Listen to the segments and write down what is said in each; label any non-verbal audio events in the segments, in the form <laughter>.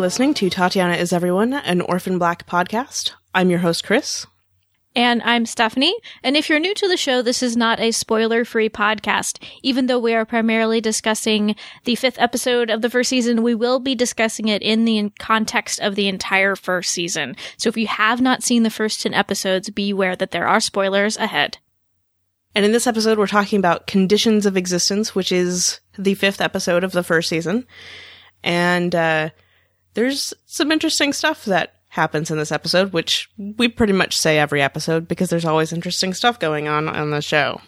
Listening to Tatiana is Everyone, an Orphan Black podcast. I'm your host, Kris. And I'm Stephanie. And if you're new to the show, this is not a spoiler free podcast. Even though we are primarily discussing the fifth episode of the first season, we will be discussing it in the context of the entire first season. So if you have not seen the first 10 episodes, be aware that there are spoilers ahead. And in this episode, we're talking about Conditions of Existence, which is the fifth episode of the first season. And, uh, there's some interesting stuff that happens in this episode, which we pretty much say every episode because there's always interesting stuff going on on the show.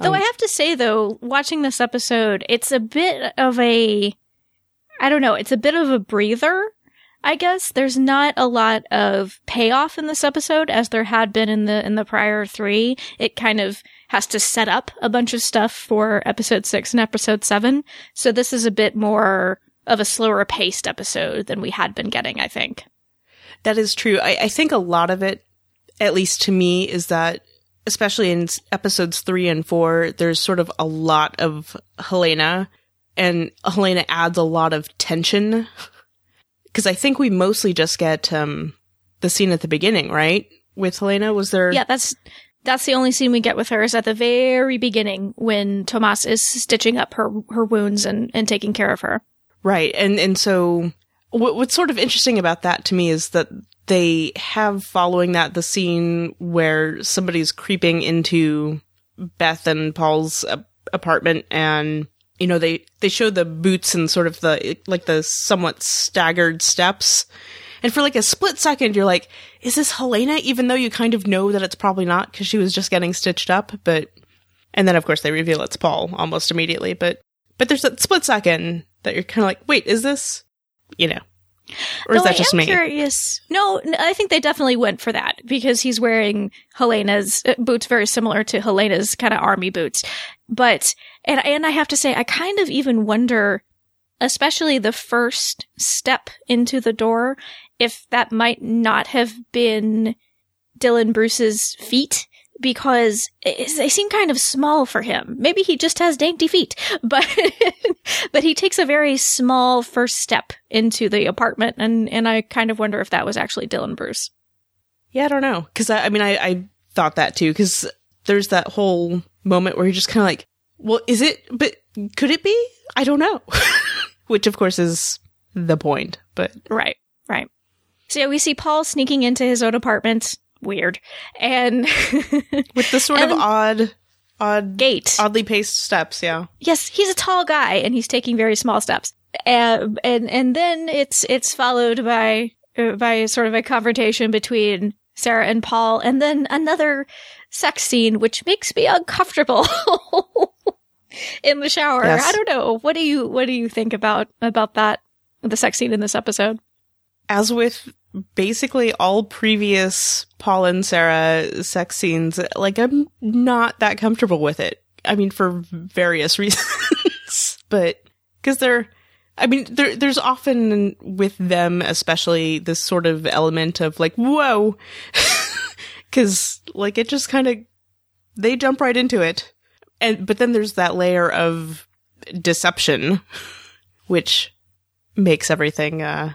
Though um, I have to say, though, watching this episode, it's a bit of a, I don't know, it's a bit of a breather. I guess there's not a lot of payoff in this episode as there had been in the in the prior three. It kind of has to set up a bunch of stuff for episode six and episode seven. So this is a bit more of a slower paced episode than we had been getting, I think. That is true. I, I think a lot of it, at least to me, is that especially in episodes three and four, there's sort of a lot of Helena, and Helena adds a lot of tension. <laughs> Because I think we mostly just get um, the scene at the beginning, right? With Helena, was there? Yeah, that's that's the only scene we get with her is at the very beginning when Tomas is stitching up her her wounds and and taking care of her. Right. And, and so what, what's sort of interesting about that to me is that they have following that the scene where somebody's creeping into Beth and Paul's uh, apartment and you know they they show the boots and sort of the like the somewhat staggered steps and for like a split second you're like is this Helena even though you kind of know that it's probably not cuz she was just getting stitched up but and then of course they reveal it's Paul almost immediately but but there's that split second that you're kind of like, wait, is this, you know, or is that I just me? Curious. No, I think they definitely went for that because he's wearing Helena's uh, boots, very similar to Helena's kind of army boots. But and and I have to say, I kind of even wonder, especially the first step into the door, if that might not have been Dylan Bruce's feet because they seem kind of small for him. Maybe he just has dainty feet, <laughs> but but he takes a very small first step into the apartment, and and I kind of wonder if that was actually Dylan Bruce. Yeah, I don't know, because I, I, mean, I, I thought that too, because there's that whole moment where you're just kind of like, well, is it? But could it be? I don't know. <laughs> Which, of course, is the point. But right, right. So yeah, we see Paul sneaking into his own apartment weird. And <laughs> with the sort of odd odd gait, oddly paced steps, yeah. Yes, he's a tall guy and he's taking very small steps. And and and then it's it's followed by uh, by sort of a confrontation between Sarah and Paul and then another sex scene which makes me uncomfortable. <laughs> in the shower. Yes. I don't know. What do you what do you think about about that the sex scene in this episode? As with basically all previous Paul and Sarah sex scenes, like I'm not that comfortable with it. I mean, for various <laughs> reasons, but because they're, I mean, there, there's often with them, especially this sort of element of like, whoa, <laughs> because like it just kind of, they jump right into it. And, but then there's that layer of deception, <laughs> which makes everything, uh,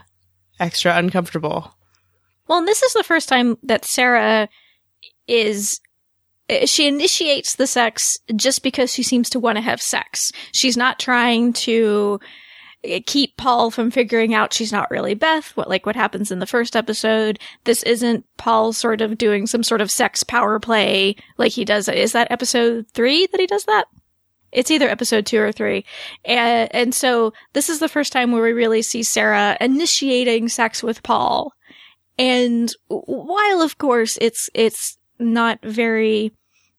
extra uncomfortable. Well, and this is the first time that Sarah is eh, she initiates the sex just because she seems to want to have sex. She's not trying to eh, keep Paul from figuring out she's not really Beth, what like what happens in the first episode. This isn't Paul sort of doing some sort of sex power play like he does. Is that episode 3 that he does that? It's either episode two or three. And, and so this is the first time where we really see Sarah initiating sex with Paul. And while of course it's, it's not very,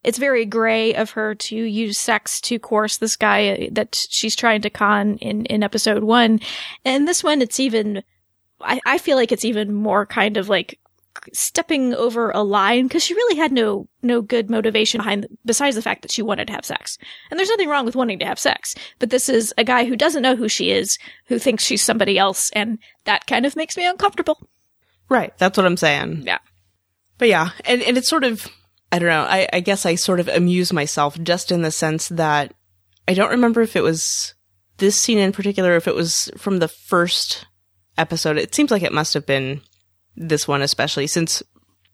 it's very gray of her to use sex to coerce this guy that she's trying to con in, in episode one. And this one, it's even, I, I feel like it's even more kind of like stepping over a line because she really had no no good motivation behind besides the fact that she wanted to have sex. And there's nothing wrong with wanting to have sex, but this is a guy who doesn't know who she is, who thinks she's somebody else, and that kind of makes me uncomfortable. Right, that's what I'm saying. Yeah. But yeah, and and it's sort of I don't know, I, I guess I sort of amuse myself just in the sense that I don't remember if it was this scene in particular, if it was from the first episode, it seems like it must have been this one especially since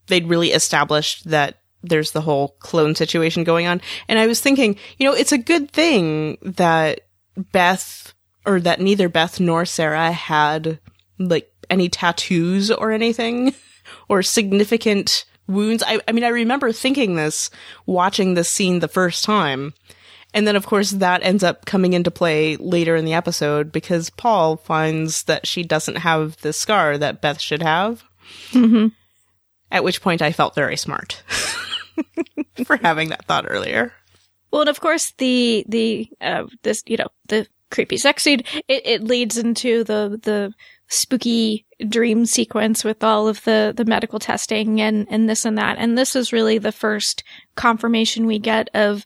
they'd really established that there's the whole clone situation going on. And I was thinking, you know, it's a good thing that Beth or that neither Beth nor Sarah had like any tattoos or anything <laughs> or significant wounds. I, I mean, I remember thinking this watching this scene the first time. And then, of course, that ends up coming into play later in the episode because Paul finds that she doesn't have the scar that Beth should have. Mm-hmm. At which point I felt very smart <laughs> for having that thought earlier. Well, and of course, the the uh, this you know the creepy sex scene it, it leads into the the spooky dream sequence with all of the the medical testing and and this and that, and this is really the first confirmation we get of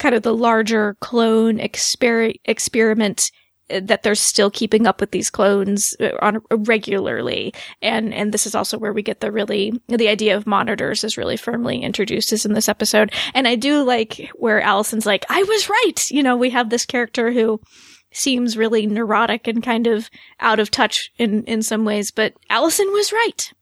kind of the larger clone exper- experiment that they're still keeping up with these clones uh, on regularly. And and this is also where we get the really the idea of monitors is really firmly introduced is in this episode. And i do like where alison's like i was right! You know we have this character who seems really neurotic and kind of out of touch in in some ways but alison was right.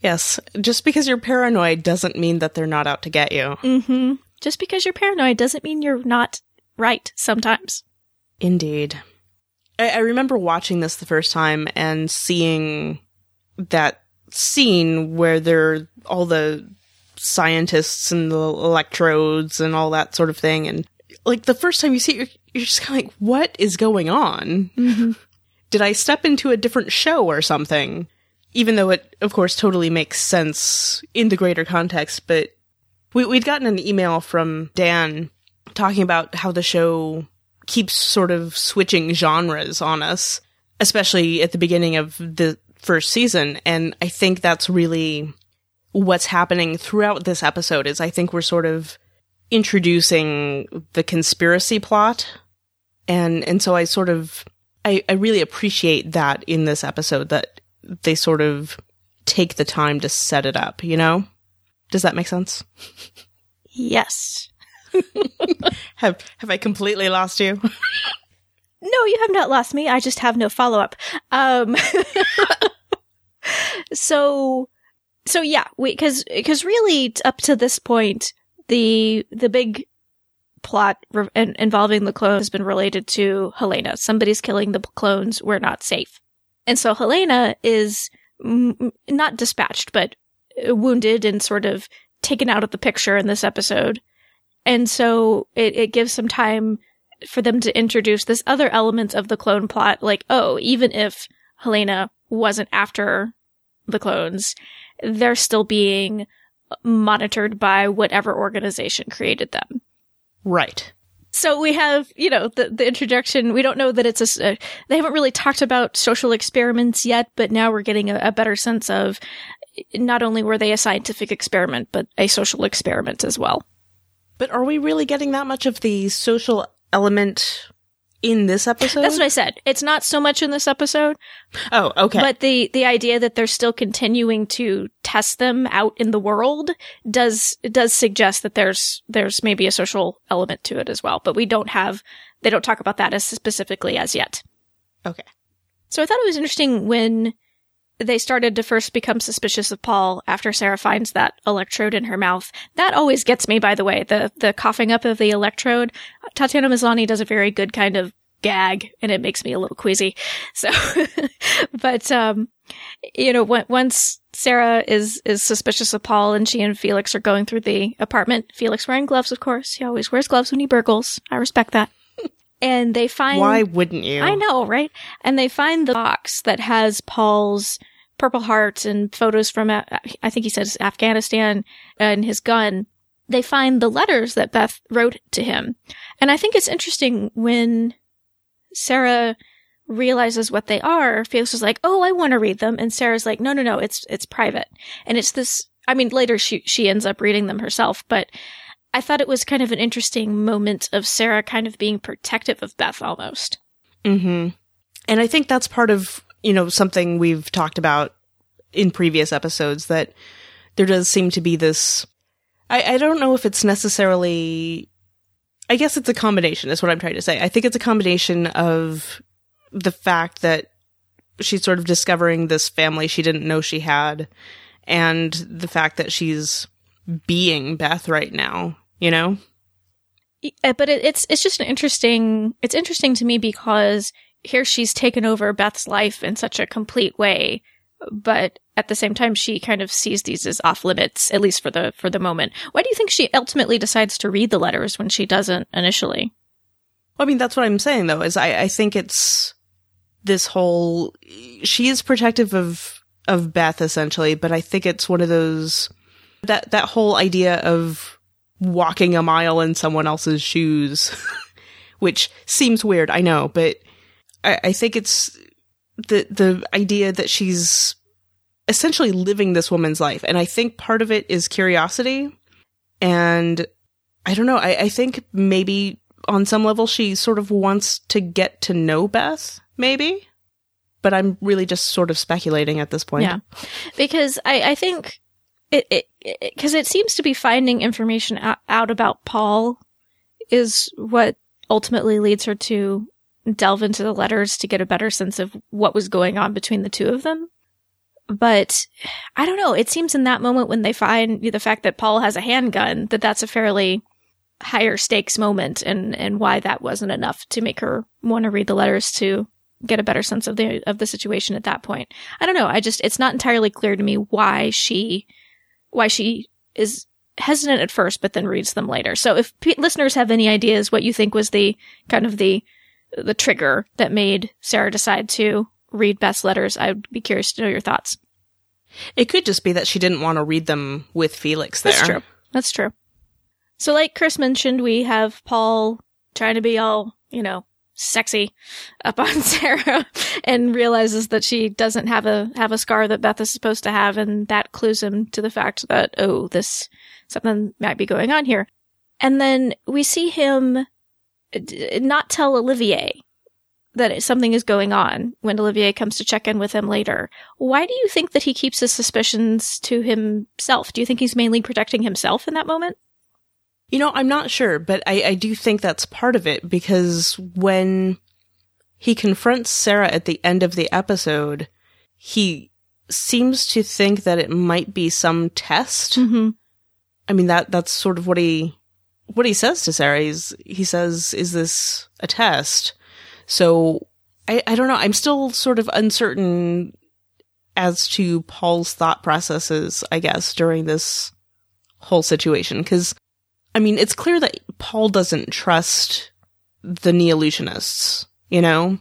Yes, just because you're paranoid doesn't mean that they're not out to get you. mm-hmm just because you're paranoid doesn't mean you're not right sometimes Indeed. I, I remember watching this the first time and seeing that scene where they're all the scientists and the electrodes and all that sort of thing. And like the first time you see it, you're, you're just kind of like, what is going on? mm-hmm. Did I step into a different show or something? Even though it, of course, totally makes sense in the greater context, but we, we'd gotten an email from Dan talking about how the show keeps sort of switching genres on us, especially at the beginning of the first season. And I think that's really what's happening throughout this episode is I think we're sort of introducing the conspiracy plot. And, and so I sort of, I, I really appreciate that in this episode that they sort of take the time to set it up, you know? Does that make sense? yes <laughs> Have, have I completely lost you? No, you have not lost me. I just have no follow up. Um, <laughs> so, so yeah, we, cause, cause really up to this point, the, the big plot re- in- involving the clone has been related to Helena. Somebody's killing the clones. We're not safe. And so Helena is mm, not dispatched, but wounded and sort of taken out of the picture in this episode. And so it, it gives some time for them to introduce this other element of the clone plot, like, oh, even if Helena wasn't after the clones, they're still being monitored by whatever organization created them. Right. So we have, you know, the, the introduction. We don't know that it's a, uh, they haven't really talked about social experiments yet, but now we're getting a, a better sense of not only were they a scientific experiment, but a social experiment as well. But are we really getting that much of the social element in this episode? That's what I said. It's not so much in this episode, oh, okay. but the the idea that they're still continuing to test them out in the world does does suggest that there's there's maybe a social element to it as well. But we don't have they don't talk about that as specifically as yet. okay. So I thought it was interesting when they started to first become suspicious of Paul after Sarah finds that electrode in her mouth. That always gets me, by the way, the, the coughing up of the electrode. Tatiana Maslany does a very good kind of gag and it makes me a little queasy. So, <laughs> but, um, you know, once Sarah is, is suspicious of Paul and she and Felix are going through the apartment, Felix wearing gloves, of course. He always wears gloves when he burgles. I respect that. And they find Why wouldn't you? I know, right? And they find the box that has Paul's Purple Heart and photos from, uh, I think he says Afghanistan and his gun. They find the letters that Beth wrote to him. And I think it's interesting when Sarah realizes what they are, Felix is like, "Oh, I want to read them," and Sarah's like, "No, no, no, it's it's private." And it's this. I mean, later she she ends up reading them herself, but I thought it was kind of an interesting moment of Sarah kind of being protective of Beth almost. Mm-hmm. And I think that's part of, you know, something we've talked about in previous episodes that there does seem to be this. I, I don't know if it's necessarily. I guess it's a combination, is what I'm trying to say. I think it's a combination of the fact that she's sort of discovering this family she didn't know she had and the fact that she's being Beth right now, you know? Yeah, but it, it's it's just an interesting it's interesting to me because here she's taken over Beth's life in such a complete way, but at the same time she kind of sees these as off limits at least for the for the moment. Why do you think she ultimately decides to read the letters when she doesn't initially? Well, I mean, that's what I'm saying though. Is I I think it's this whole she is protective of of Beth essentially, but I think it's one of those that that whole idea of walking a mile in someone else's shoes, <laughs> which seems weird, I know, but I, I think it's the the idea that she's essentially living this woman's life, and I think part of it is curiosity, and I don't know, I, I think maybe on some level she sort of wants to get to know Beth, maybe. But I'm really just sort of speculating at this point. Yeah, because I, I think it because it, it, seems to be finding information out, out about Paul is what ultimately leads her to delve into the letters to get a better sense of what was going on between the two of them. But I don't know. It seems in that moment when they find the fact that Paul has a handgun that that's a fairly higher stakes moment and and why that wasn't enough to make her want to read the letters to get a better sense of the of the situation at that point. I don't know. I just it's not entirely clear to me why she why she is hesitant at first, but then reads them later. So if p- listeners have any ideas what you think was the kind of the the trigger that made Sarah decide to read Beth's letters, I'd be curious to know your thoughts. It could just be that she didn't want to read them with Felix there. That's true. That's true. So like Kris mentioned, we have Paul trying to be all, you know, sexy up on <laughs> Sarah and realizes that she doesn't have a have a scar that Beth is supposed to have and that clues him to the fact that oh this something might be going on here. And then we see him uh, not tell Olivier that something is going on when Olivier comes to check in with him later. Why do you think that he keeps his suspicions to himself? Do you think he's mainly protecting himself in that moment? You know, I'm not sure, but I, I do think that's part of it because when he confronts Sarah at the end of the episode, he seems to think that it might be some test. Mm-hmm. I mean that that's sort of what he what he says to Sarah. He's, he says, "Is this a test?" So I I don't know. I'm still sort of uncertain as to Paul's thought processes. I guess during this whole situation because I mean, it's clear that Paul doesn't trust the Neolutionists, you know?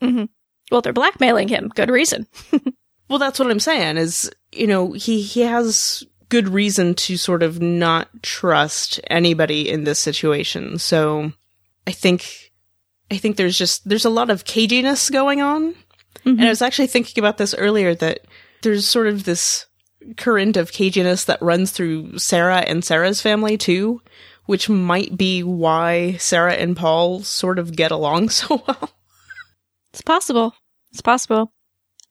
Mm-hmm. Well, they're blackmailing him. Good reason. <laughs> well, that's what I'm saying is, you know, he, he has good reason to sort of not trust anybody in this situation. So I think, I think there's just, there's a lot of caginess going on. Mm-hmm. And I was actually thinking about this earlier that there's sort of this current of caginess that runs through Sarah and Sarah's family too, which might be why Sarah and Paul sort of get along <laughs> so well. It's possible. It's possible.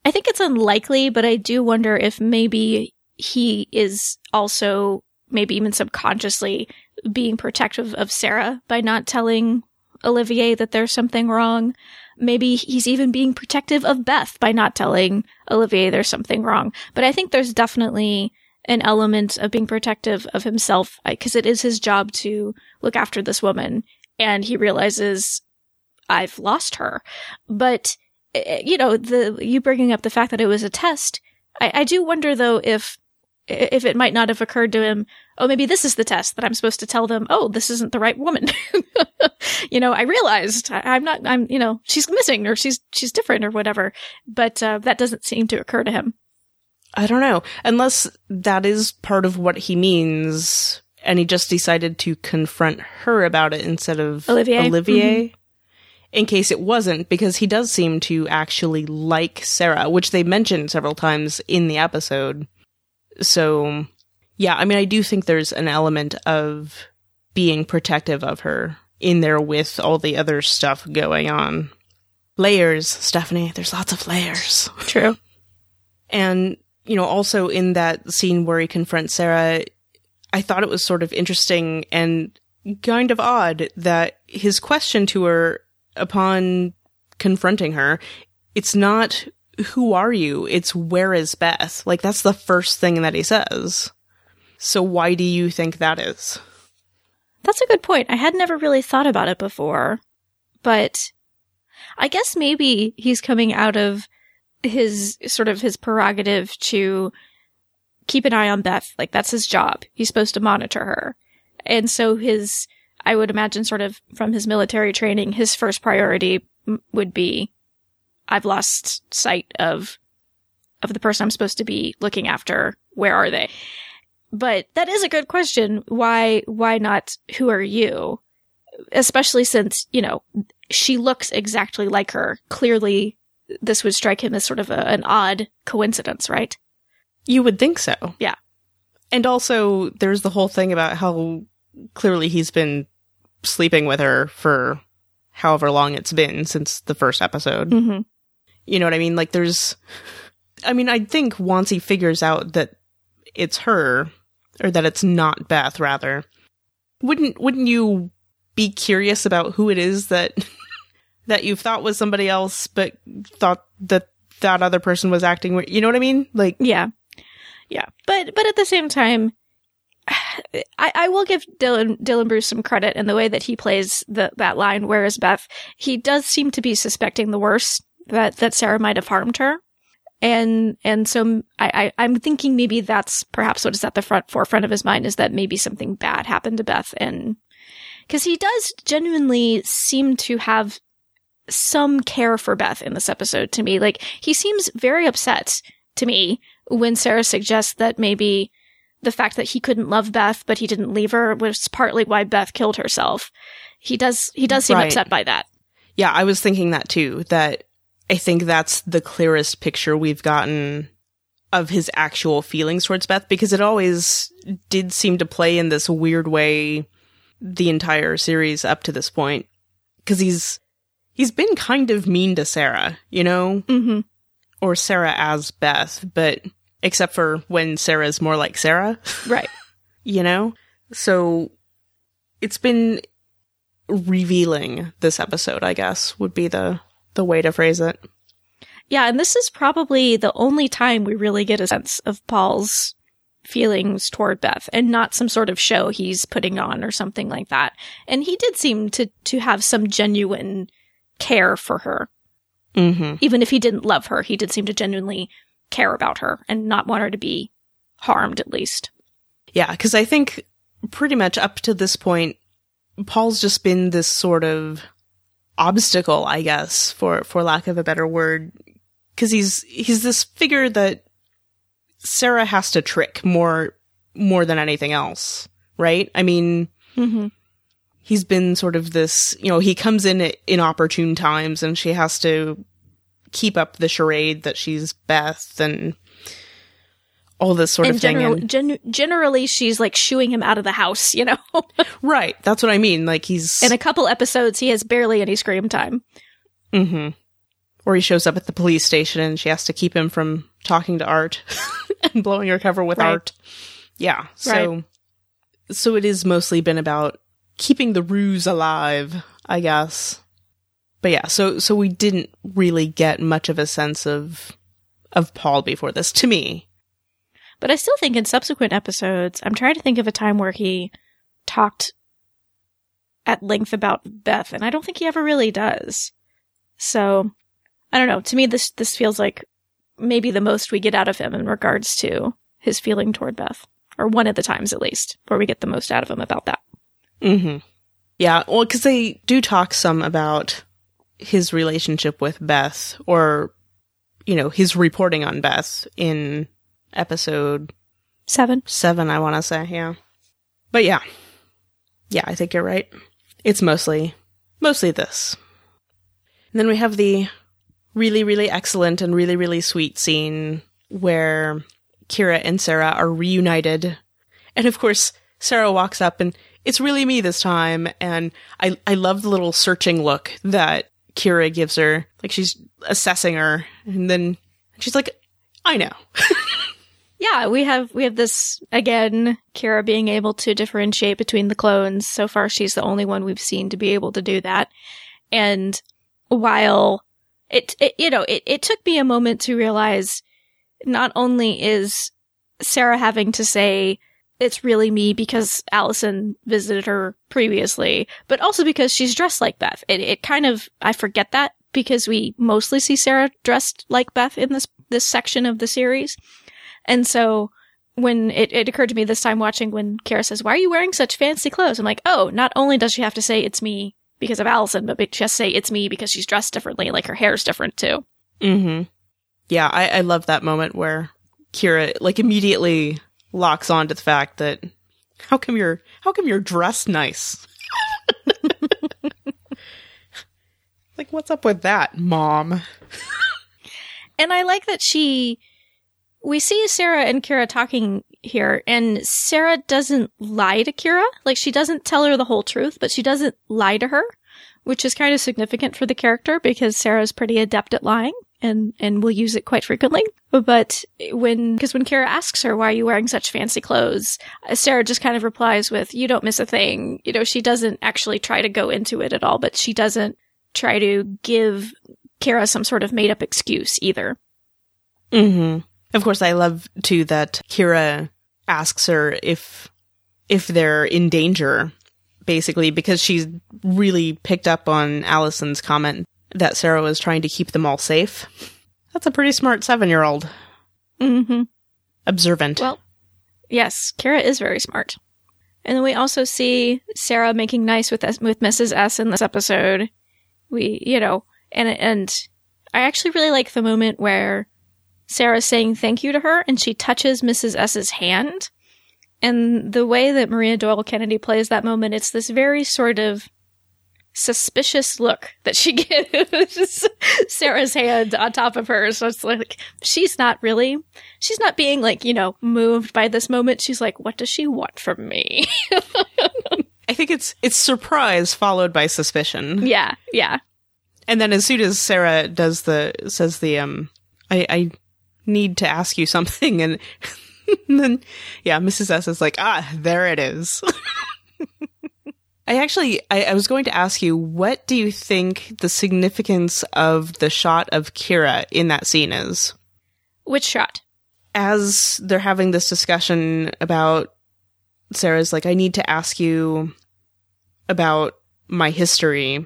I think it's unlikely, but I do wonder if maybe he is also maybe even subconsciously being protective of Sarah by not telling Olivier that there's something wrong. Maybe he's even being protective of Beth by not telling Olivier there's something wrong. But I think there's definitely an element of being protective of himself because it is his job to look after this woman. And he realizes I've lost her. But, eh, eh, you know, the, you bringing up the fact that it was a test. I, I do wonder though if if it might not have occurred to him, oh, maybe this is the test that I'm supposed to tell them, oh, this isn't the right woman. <laughs> you know, I realized I, am not, I'm, you know, she's missing or she's, she's different or whatever. But, uh, that doesn't seem to occur to him. I don't know. Unless that is part of what he means and he just decided to confront her about it instead of Olivier. Olivier. Mm-hmm. In case it wasn't, because he does seem to actually like Sarah, which they mentioned several times in the episode. So, yeah, I mean, I do think there's an element of being protective of her in there with all the other stuff going on. Layers, Stephanie. There's lots of layers. True. And, you know, also in that scene where he confronts Sarah, I thought it was sort of interesting and kind of odd that his question to her upon confronting her, it's not who are you? It's where is Beth? Like that's the first thing that he says. So why do you think that is? That's a good point. I had never really thought about it before, but I guess maybe he's coming out of his sort of his prerogative to keep an eye on Beth. Like that's his job. He's supposed to monitor her. And so his, I would imagine sort of from his military training, his first priority would be, I've lost sight of, of the person I'm supposed to be looking after. Where are they? But that is a good question. Why, why not? Who are you? Especially since, you know, she looks exactly like her. Clearly, this would strike him as sort of a, an odd coincidence, right? You would think so. Yeah. And also, there's the whole thing about how clearly he's been sleeping with her for however long it's been since the first episode. Mm-hmm. You know what I mean? Like, there's. I mean, I think once he figures out that it's her, or that it's not Beth, rather, wouldn't wouldn't you be curious about who it is that <laughs> that you thought was somebody else, but thought that that other person was acting? You know what I mean? Like, Yeah. Yeah. But, but at the same time, <sighs> I, I will give Dylan, Dylan Bruce some credit in the way that he plays the, that line, where is Beth? He does seem to be suspecting the worst, that, that Sarah might have harmed her. And, and so I, I, I'm thinking maybe that's perhaps what is at the front forefront of his mind is that maybe something bad happened to Beth and, cause he does genuinely seem to have some care for Beth in this episode to me. Like, he seems very upset to me when Sarah suggests that maybe the fact that he couldn't love Beth, but he didn't leave her was partly why Beth killed herself. He does, he does seem Right. upset by that. Yeah, I was thinking that too. That I think that's the clearest picture we've gotten of his actual feelings towards Beth because it always did seem to play in this weird way the entire series up to this point. Because he's he's been kind of mean to Sarah, you know, Mm-hmm. or Sarah as Beth, but except for when Sarah's more like Sarah, Right. <laughs> you know. So it's been revealing this episode, I guess, would be the the way to phrase it. Yeah, and this is probably the only time we really get a sense of Paul's feelings toward Beth and not some sort of show he's putting on or something like that. And he did seem to to have some genuine care for her. Mm-hmm. Even if he didn't love her, he did seem to genuinely care about her and not want her to be harmed at least. Yeah, because I think pretty much up to this point, Paul's just been this sort of obstacle, I guess, for for lack of a better word, because he's he's this figure that Sarah has to trick more more than anything else, right? I mean, Mm-hmm. he's been sort of this, you know, he comes in at inopportune times, and she has to keep up the charade that she's Beth and all this sort And of thing. general, and- gen- generally, she's like shooing him out of the house, you know? <laughs> Right. That's what I mean. Like he's In a couple episodes, he has barely any scream time. hmm Or he shows up at the police station and she has to keep him from talking to Art <laughs> and blowing her cover with Right. Art. Yeah. So so it is mostly been about keeping the ruse alive, I guess. But yeah, so so we didn't really get much of a sense of of Paul before this to me. But I still think in subsequent episodes, I'm trying to think of a time where he talked at length about Beth, and I don't think he ever really does. So, I don't know. To me, this this feels like maybe the most we get out of him in regards to his feeling toward Beth, or one of the times at least where we get the most out of him about that. hmm Yeah, well, because they do talk some about his relationship with Beth, or you know, his reporting on Beth in episode Seven. seven. I want to say, yeah, but yeah, yeah, I think you're right. It's mostly mostly this. And then we have the really, really excellent and really, really sweet scene where Kira and Sarah are reunited. And of course, Sarah walks up and it's really me this time. And I, I love the little searching look that Kira gives her. Like she's assessing her. And then she's like, I know. <laughs> Yeah, we have we have this again, Kira being able to differentiate between the clones. So far she's the only one we've seen to be able to do that. And while it, it you know, it, it took me a moment to realize not only is Sarah having to say it's really me because Alison visited her previously, but also because she's dressed like Beth. It, it kind of, I forget that because we mostly see Sarah dressed like Beth in this, this section of the series. And so when it, it occurred to me this time watching when Kira says, why are you wearing such fancy clothes? I'm like, oh, not only does she have to say it's me because of Alison, but she has to say it's me because she's dressed differently, like her hair's different too. Mm-hmm. Yeah, I, I love that moment where Kira like immediately locks on to the fact that how come you're how come you're dressed nice? <laughs> like what's up with that, mom? and I like that she we see Sarah and Kira talking here and Sarah doesn't lie to Kira. Like she doesn't tell her the whole truth, but she doesn't lie to her, which is kind of significant for the character because Sarah's pretty adept at lying and and will use it quite frequently. But when because when Kira asks her why are you wearing such fancy clothes, Sarah just kind of replies with "You don't miss a thing." You know, she doesn't actually try to go into it at all, but she doesn't try to give Kira some sort of made up excuse either. hmm Of course, I love too that Kira asks her if if they're in danger, basically because she's really picked up on Alison's comment that Sarah was trying to keep them all safe. That's a pretty smart seven year old. Mm-hmm. Observant. Well, yes, Kira is very smart. And then we also see Sarah making nice with with Mrs. S in this episode. We, you know, and and I actually really like the moment where Sarah's saying thank you to her and she touches Mrs. S's hand. And the way that Maria Doyle Kennedy plays that moment, it's this very sort of suspicious look that she <laughs> gives Sarah's hand on top of hers. So it's like, she's not really, she's not being like, you know, moved by this moment. She's like, what does she want from me? <laughs> I think it's, it's surprise followed by suspicion. Yeah. Yeah. And then as soon as Sarah does the, says the, um, I, I need to ask you something and, <laughs> and then, yeah, Mrs. S is like, ah, there it is. <laughs> I actually, I, I, was going to ask you, what do you think the significance of the shot of Kira in that scene is? Which shot? As they're having this discussion about Sarah's like, I need to ask you about my history.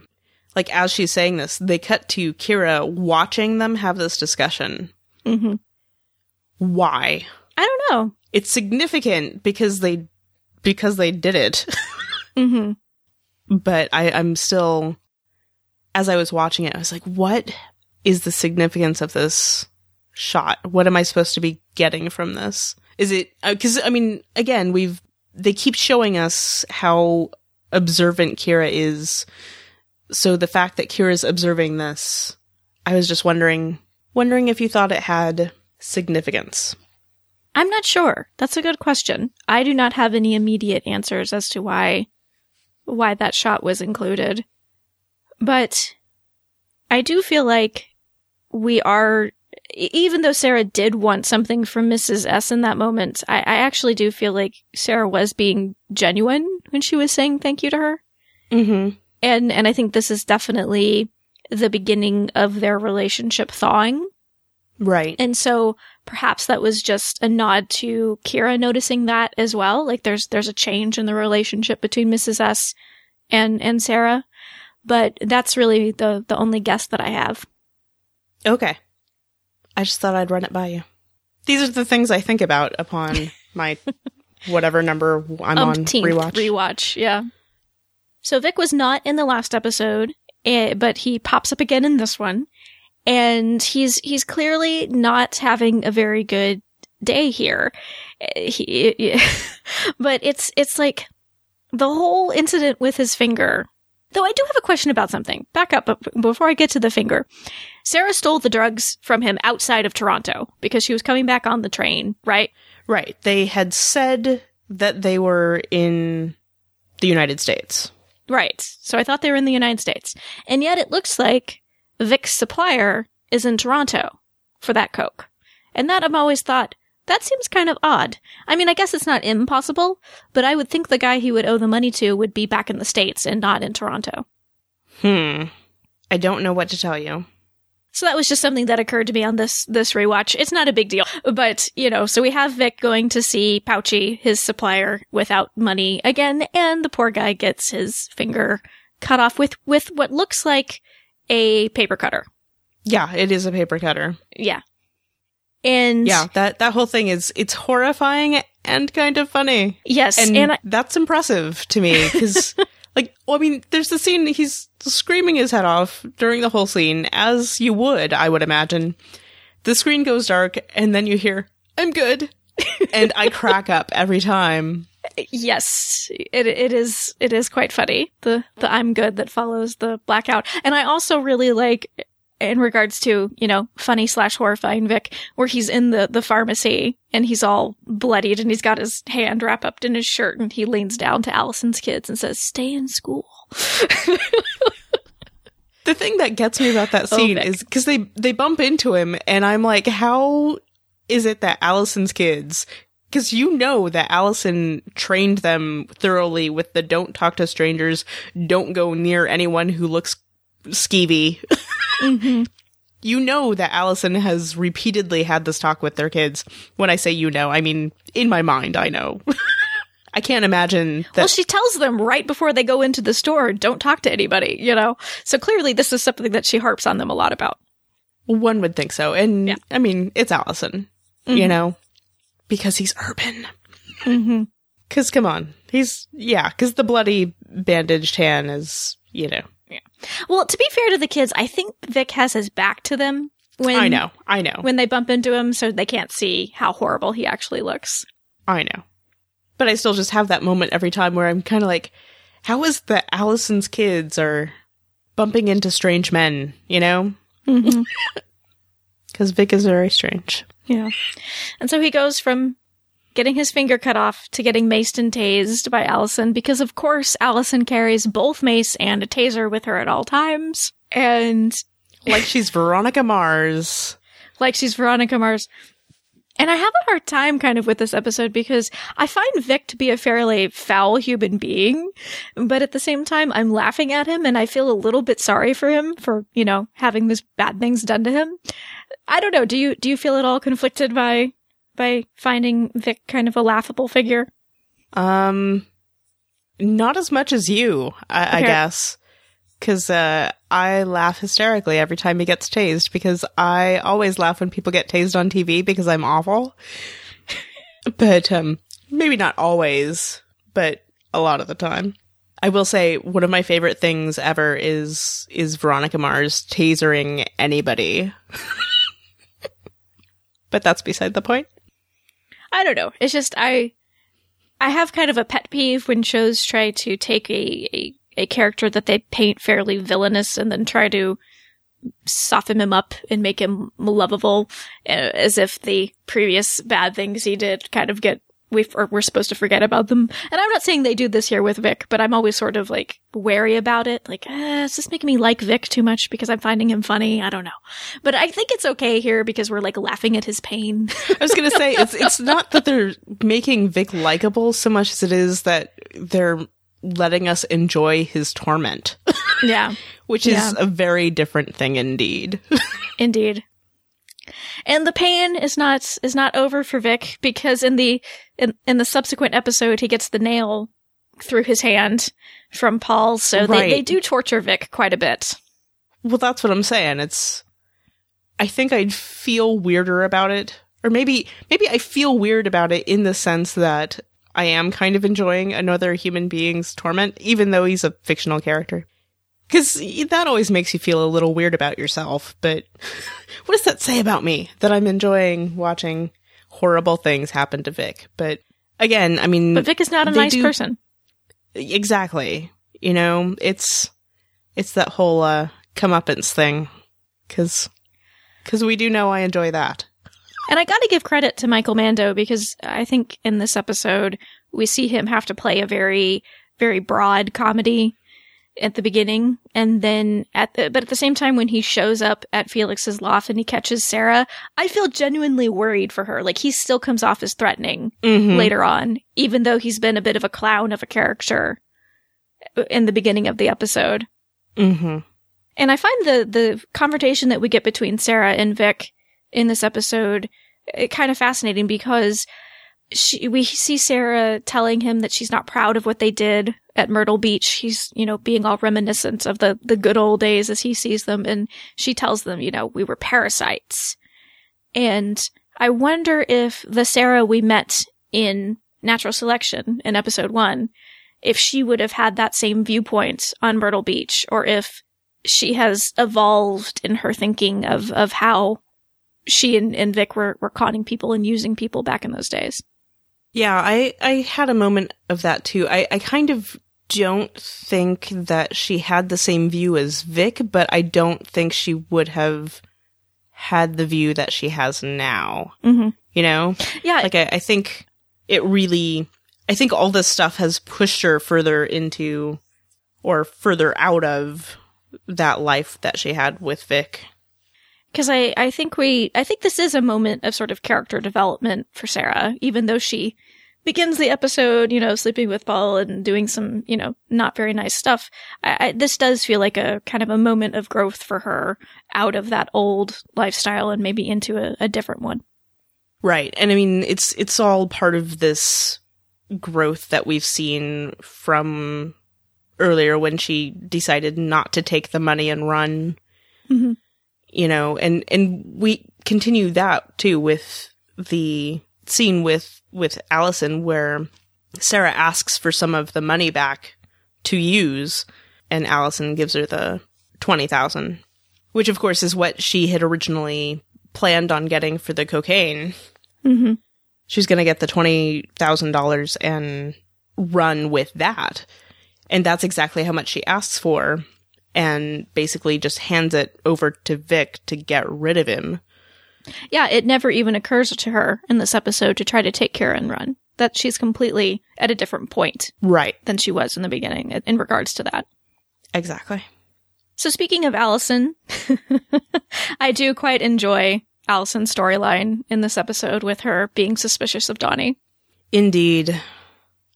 Like, as she's saying this, they cut to Kira watching them have this discussion. Mm-hmm. Why? I don't know. It's significant because they, because they did it. <laughs> mm-hmm but I, I'm still, as I was watching it, I was like, what is the significance of this shot? What am I supposed to be getting from this? Is it, because, uh, I mean, again, we've, they keep showing us how observant Kira is. So the fact that Kira's observing this, I was just wondering, wondering if you thought it had significance. I'm not sure. That's a good question. I do not have any immediate answers as to why why that shot was included. But I do feel like we are, even though Sarah did want something from Mrs. S in that moment, I, I actually do feel like Sarah was being genuine when she was saying thank you to her. Mm-hmm. And, and I think this is definitely the beginning of their relationship thawing. Right. And so perhaps that was just a nod to Kira noticing that as well. Like there's there's a change in the relationship between Mrs. S and and Sarah. But that's really the the only guess that I have. Okay. I just thought I'd run it by you. These are the things I think about upon <laughs> my whatever number I'm on rewatch. Rewatch, yeah. So Vic was not in the last episode, eh, but he pops up again in this one and he's he's clearly not having a very good day here. He, <laughs> but it's it's like the whole incident with his finger. Though I do have a question about something. Back up but before I get to the finger. Sarah stole the drugs from him outside of Toronto because she was coming back on the train, right? Right. They had said that they were in the United States. Right. So I thought they were in the United States. And yet it looks like Vic's supplier is in Toronto for that Coke. And that I've always thought, that seems kind of odd. I mean, I guess it's not impossible, but I would think the guy he would owe the money to would be back in the States and not in Toronto. Hmm. I don't know what to tell you. So that was just something that occurred to me on this this rewatch. It's not a big deal, but you know, so we have Vic going to see Pouchy, his supplier, without money again, and the poor guy gets his finger cut off with with what looks like a paper cutter. Yeah, it is a paper cutter. Yeah. And Yeah, that that whole thing is it's horrifying and kind of funny. yes, And, and I, that's impressive to me cuz <laughs> like well, I mean, there's the scene he's screaming his head off during the whole scene as you would, I would imagine. The screen goes dark and then you hear I'm good. and I crack up every time. Yes, it it is it is quite funny. The the I'm good that follows the blackout. And I also really like in regards to, you know, funny slash horrifying Vic, where he's in the, the pharmacy and he's all bloodied and he's got his hand wrapped up in his shirt and he leans down to Alison's kids and says, stay in school. <laughs> The thing that gets me about that Oh, scene Vic. is because they they bump into him, and I'm like, how is it that Alison's kids? Because you know that Alison trained them thoroughly with the "don't talk to strangers, don't go near anyone who looks skeevy." mm-hmm. <laughs> you know that Alison has repeatedly had this talk with their kids. When I say you know, I mean in my mind, I know. <laughs> I can't imagine that. Well, she tells them right before they go into the store, don't talk to anybody, you know? So clearly this is something that she harps on them a lot about. One would think so. And Yeah. I mean, it's Alison, you know, because he's urban. Mm-hmm. Cause come on, he's, yeah, cause the bloody bandaged hand is, you know, Yeah. Well, to be fair to the kids, I think Vic has his back to them when I know, I know, when they bump into him, so they can't see how horrible he actually looks. I know. But I still just have that moment every time where I'm kind of like, how is that Alison's kids are bumping into strange men, you know? Mm-hmm. <laughs> Cause Vic is very strange. Yeah. And so he goes from getting his finger cut off to getting maced and tased by Alison because of course Alison carries both mace and a taser with her at all times. And Like she's Veronica Mars. like she's Veronica Mars. And I have a hard time kind of with this episode because I find Vic to be a fairly foul human being, but at the same time I'm laughing at him and I feel a little bit sorry for him for, you know, having these bad things done to him. I don't know, do you do you feel at all conflicted by by finding Vic kind of a laughable figure? Um, not as much as you, I, I guess. Cause, uh, I laugh hysterically every time he gets tased because I always laugh when people get tased on TV because I'm awful. <laughs> but, um, maybe not always, but a lot of the time. I will say one of my favorite things ever is, is Veronica Mars tasering anybody. <laughs> but that's beside the point. I don't know. It's just I I have kind of a pet peeve when shows try to take a, a, a character that they paint fairly villainous and then try to soften him up and make him lovable uh, as if the previous bad things he did kind of get we we're supposed to forget about them. And I'm not saying they do this here with Vic, but I'm always sort of like wary about it. Like, uh, is this making me like Vic too much because I'm finding him funny? I don't know. But I think it's okay here because we're like laughing at his pain. I was gonna say it's it's not that they're making Vic likable so much as it is that they're letting us enjoy his torment, yeah. <laughs> which is Yeah. a very different thing indeed. <laughs> Indeed. And the pain is not is not over for Vic because in the in, in the subsequent episode he gets the nail through his hand from Paul, so they, they do torture Vic quite a bit. well, that's what I'm saying. It's I think I'd feel weirder about it, or maybe maybe I feel weird about it in the sense that I am kind of enjoying another human being's torment, even though he's a fictional character. Because that always makes you feel a little weird about yourself. But <laughs> what does that say about me that I'm enjoying watching horrible things happen to Vic? But again, I mean, But Vic is not a nice do- person. exactly. You know, it's it's that whole uh, comeuppance thing. Because because we do know I enjoy that. And I gotta give credit to Michael Mando because I think in this episode we see him have to play a very, very broad comedy at the beginning. And then at the, but at the same time when he shows up at Felix's loft and he catches Sarah, I feel genuinely worried for her. Like he still comes off as threatening Mhm. later on, even though he's been a bit of a clown of a character in the beginning of the episode. Mm-hmm. And I find the the confrontation that we get between Sarah and Vic in this episode uh, kind of fascinating because she, we see Sarah telling him that she's not proud of what they did at Myrtle Beach. He's, you know, being all reminiscent of the, the good old days as he sees them. And she tells them, you know, we were parasites. And I wonder if the Sarah we met in Natural Selection in episode one, if she would have had that same viewpoint on Myrtle Beach or if she has evolved in her thinking of, of how she and, and Vic were, were conning people and using people back in those days. Yeah, I, I had a moment of that too. I, I kind of don't think that she had the same view as Vic, but I don't think she would have had the view that she has now. Mm-hmm. You know? Yeah. Like, I, I think it really, I think all this stuff has pushed her further into or further out of that life that she had with Vic. Because I, I think we, I think this is a moment of sort of character development for Sarah, even though she begins the episode, you know, sleeping with Paul and doing some, you know, not very nice stuff. I, I, this does feel like a kind of a moment of growth for her out of that old lifestyle and maybe into a, a different one. Right. And I mean, it's, it's all part of this growth that we've seen from earlier when she decided not to take the money and run. Mm-hmm. You know, and, and we continue that too with the scene with, with Alison where Sarah asks for some of the money back to use and Alison gives her the 20,000, which of course is what she had originally planned on getting for the cocaine. Mm-hmm. She's going to get the $20,000 and run with that. And that's exactly how much she asks for and basically just hands it over to Vic to get rid of him. Yeah, it never even occurs to her in this episode to try to take care and run. That she's completely at a different point Right. than she was in the beginning in- regards to that. Exactly. So speaking of Alison, <laughs> I do quite enjoy Alison's storyline in this episode with her being suspicious of Donnie. Indeed.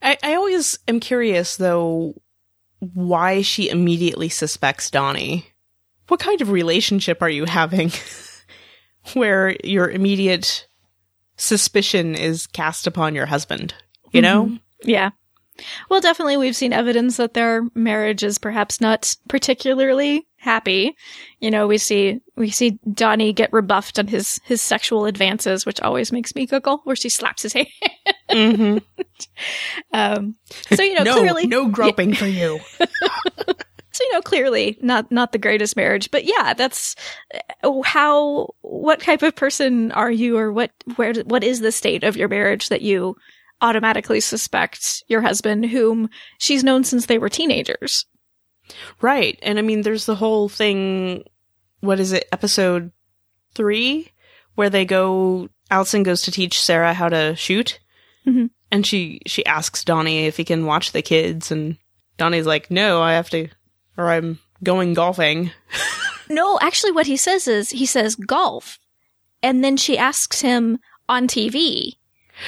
I, I always am curious though why she immediately suspects Donnie. What kind of relationship are you having <laughs> where your immediate suspicion is cast upon your husband? You know? Yeah. Well, definitely we've seen evidence that their marriage is perhaps not particularly happy. You know, we see we see Donnie get rebuffed on his his sexual advances, which always makes me giggle, where she slaps his <laughs> hand. Mm-hmm. <laughs> Um, so you know, no, clearly, no <laughs> groping for you. So you know, clearly not not the greatest marriage, but yeah, that's uh, how. What type of person are you, or what where what is the state of your marriage that you automatically suspect your husband, whom she's known since they were teenagers? Right. And I mean, there's the whole thing. What is it? Episode three, where they go. Alison goes to teach Sarah how to shoot, Mhm. and she she asks Donnie if he can watch the kids, and Donnie's like, "No, I have to, or I'm going golfing." <laughs> No, actually, what he says is he says golf, and then she asks him on TV,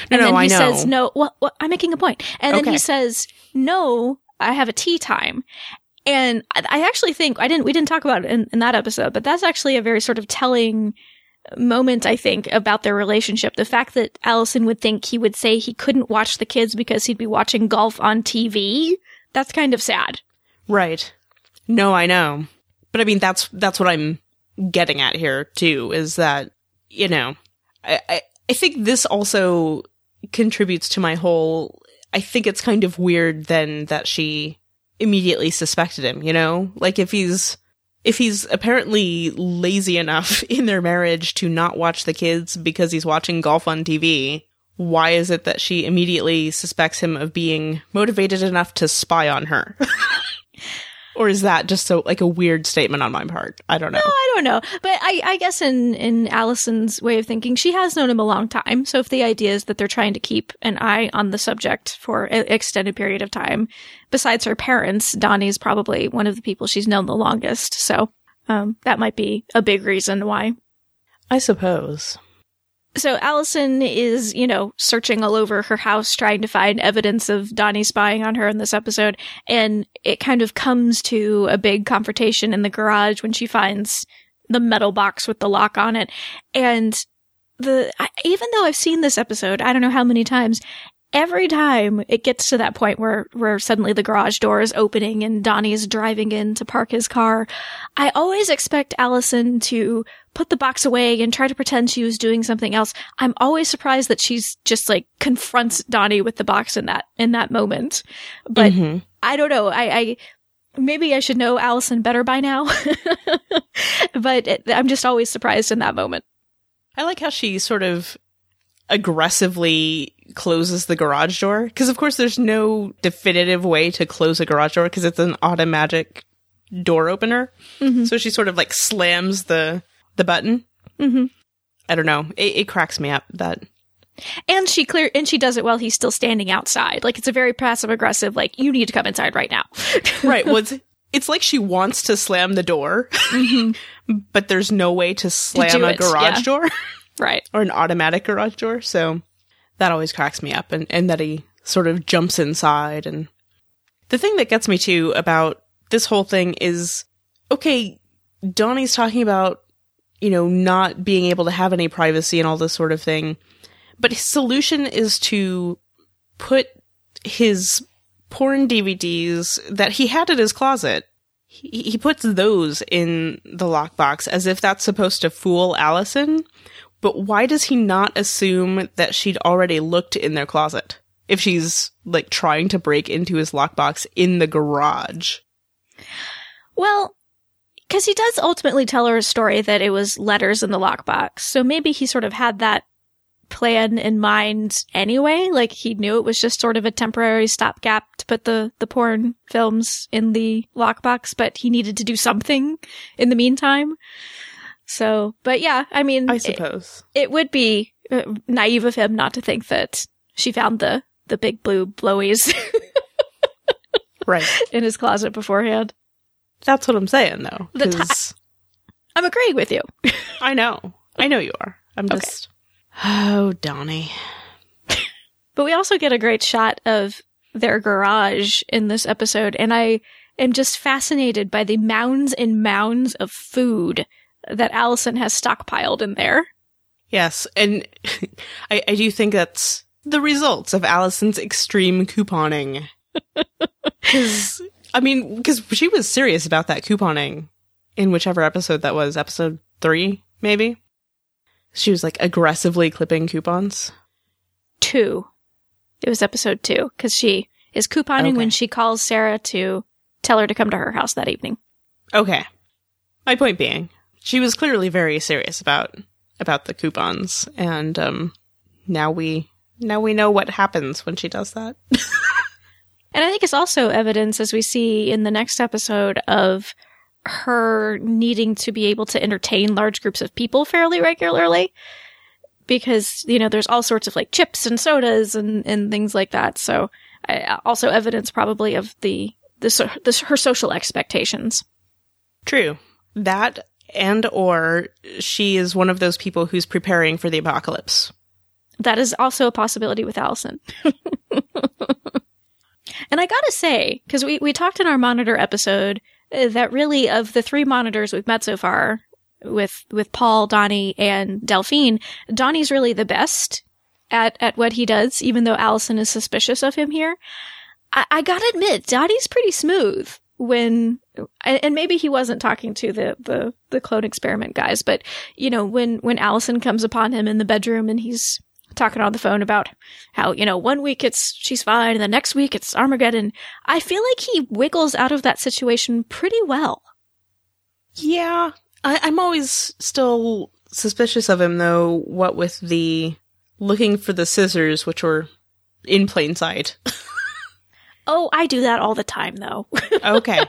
No, and no, then he says no. What? What? I'm making a point, and then he says no. I have a tee time. And I I actually think I didn't. We didn't talk about it in, in that episode, but that's actually a very sort of telling moment. I think about their relationship. The fact that Alison would think he would say he couldn't watch the kids because he'd be watching golf on TV. That's kind of sad. Right. No, I know. But I mean, that's, that's what I'm getting at here too, is that, you know, I, I, I think this also contributes to my whole, I think it's kind of weird then that she immediately suspected him, you know? Like if he's, if he's apparently lazy enough <laughs> in their marriage to not watch the kids because he's watching golf on TV, why is it that she immediately suspects him of being motivated enough to spy on her? <laughs> or is that just so like a weird statement on my part? I don't know. No, I don't know. But I, I guess in, in Alison's way of thinking, she has known him a long time. So if the idea is that they're trying to keep an eye on the subject for an extended period of time, besides her parents, Donnie's probably one of the people she's known the longest. So um, that might be a big reason why. I suppose. So Alison is, you know, searching all over her house trying to find evidence of Donnie spying on her in this episode. And it kind of comes to a big confrontation in the garage when she finds the metal box with the lock on it. And the, even though I've seen this episode, I don't know how many times, every time it gets to that point where, where suddenly the garage door is opening and Donnie's driving in to park his car, I always expect Alison to put the box away and try to pretend she was doing something else. I'm always surprised that she's just like confronts Donnie with the box in that, in that moment. But Mm-hmm. I don't know. I, I, maybe I should know Alison better by now. <laughs> but it, I'm just always surprised in that moment. I like how she sort of aggressively closes the garage door because of course there's no definitive way to close a garage door because it's an automatic door opener. Mhm. So she sort of like slams the the button. Mhm. I don't know. It, it cracks me up that And she clear, and she does it while he's still standing outside. Like it's a very passive aggressive, like, you need to come inside right now. <laughs> right. Well, <laughs> it's, it's like she wants to slam the door, <laughs> but there's no way to slam do a it, garage yeah. door right. or an automatic garage door. So that always cracks me up, and and that he sort of jumps inside. And the thing that gets me too about this whole thing is okay. Donnie's talking about you know not being able to have any privacy and all this sort of thing, but his solution is to put his porn DVDs that he had in his closet. He, he puts those in the lockbox as if that's supposed to fool Alison. But why does he not assume that she'd already looked in their closet if she's like trying to break into his lockbox in the garage? Well, because he does ultimately tell her a story that it was letters in the lockbox. So maybe he sort of had that plan in mind anyway. Like he knew it was just sort of a temporary stopgap to put the, the porn films in the lockbox, but he needed to do something in the meantime. So, but yeah, I mean, I suppose. it would be uh, naive of him not to think that she found the the big blue blowies <laughs> right. in his closet beforehand. That's what I'm saying though. The ti- I'm agreeing with you. I know. I know you are. I'm Okay. just Oh, Donnie. But we also get a great shot of their garage in this episode, and I am just fascinated by the mounds and mounds of food that Alison has stockpiled in there. Yes, and <laughs> I, I do think that's the results of Alison's extreme couponing. <laughs> Because, I mean, because she was serious about that couponing in whichever episode that was, episode three, maybe? She was like aggressively clipping coupons. Two. It was episode two, because she is couponing Okay. when she calls Sarah to tell her to come to her house that evening. Okay. My point being, she was clearly very serious about about the coupons, and um, now we now we know what happens when she does that. <laughs> And I think it's also evidence, as we see in the next episode, of her needing to be able to entertain large groups of people fairly regularly. Because, you know, there's all sorts of like chips and sodas and, and things like that. So, I, also evidence probably of the, the, the, her social expectations. True. That and or she is one of those people who's preparing for the apocalypse. That is also a possibility with Alison. and I gotta say, because we, we talked in our monitor episode uh, that really of the three monitors we've met so far with with Paul, Donnie, and Delphine, Donnie's really the best at at what he does, even though Alison is suspicious of him here. I, I gotta admit, Donnie's pretty smooth when and maybe he wasn't talking to the, the the clone experiment guys, but you know, when when Alison comes upon him in the bedroom and he's talking on the phone about how, you know, one week it's she's fine and the next week it's Armageddon. I feel like he wiggles out of that situation pretty well. Yeah. I, I'm always still suspicious of him though, what with the looking for the scissors, which were in plain sight. <laughs> Oh, I do that all the time though. <laughs> okay.